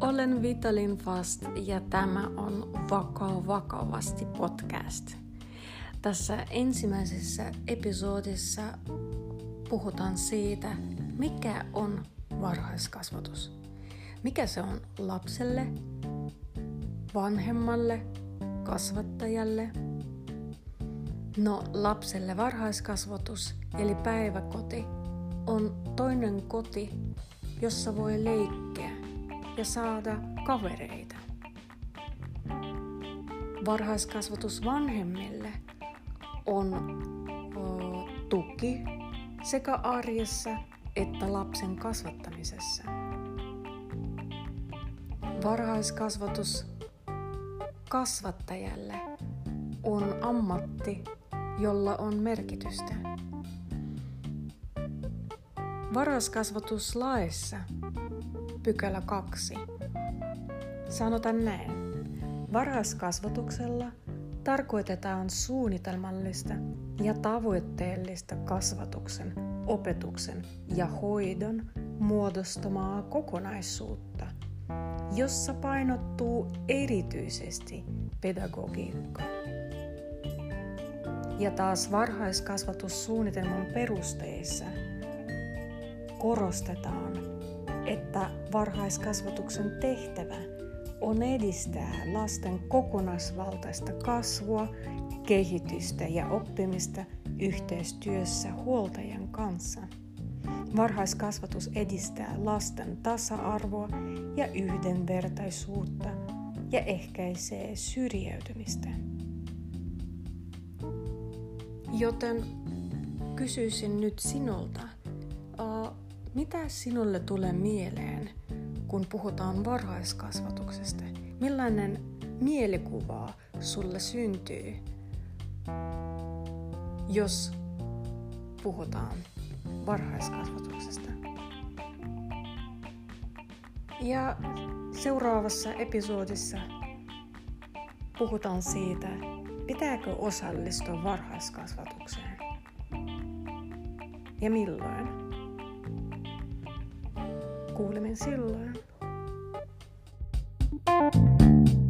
olen Vitalin Fast ja tämä on Vakaa vakavasti podcast. Tässä ensimmäisessä episodissa puhutaan siitä, mikä on varhaiskasvatus. Mikä se on lapselle, vanhemmalle, kasvattajalle. No lapselle varhaiskasvatus eli päiväkoti on toinen koti, jossa voi leikkiä ja saada kavereita. Varhaiskasvatus vanhemmille on tuki sekä arjessa että lapsen kasvattamisessa. Varhaiskasvatus kasvattajalle on ammatti, jolla on merkitystä. Varhaiskasvatuslaissa pykälä 2. Sanotaan näin. Varhaiskasvatuksella tarkoitetaan suunnitelmallista ja tavoitteellista kasvatuksen, opetuksen ja hoidon muodostamaa kokonaisuutta, jossa painottuu erityisesti pedagogiikka. Ja taas varhaiskasvatussuunnitelman perusteissa korostetaan, että varhaiskasvatuksen tehtävä on edistää lasten kokonaisvaltaista kasvua, kehitystä ja oppimista yhteistyössä huoltajan kanssa. Varhaiskasvatus edistää lasten tasa-arvoa ja yhdenvertaisuutta ja ehkäisee syrjäytymistä. Joten kysyisin nyt sinulta, mitä sinulle tulee mieleen, kun puhutaan varhaiskasvatuksesta? Millainen mielikuva sulle syntyy, jos puhutaan varhaiskasvatuksesta? Ja seuraavassa episodissa puhutaan siitä, pitääkö osallistua varhaiskasvatukseen ja milloin. Kuulemme silloin. thank you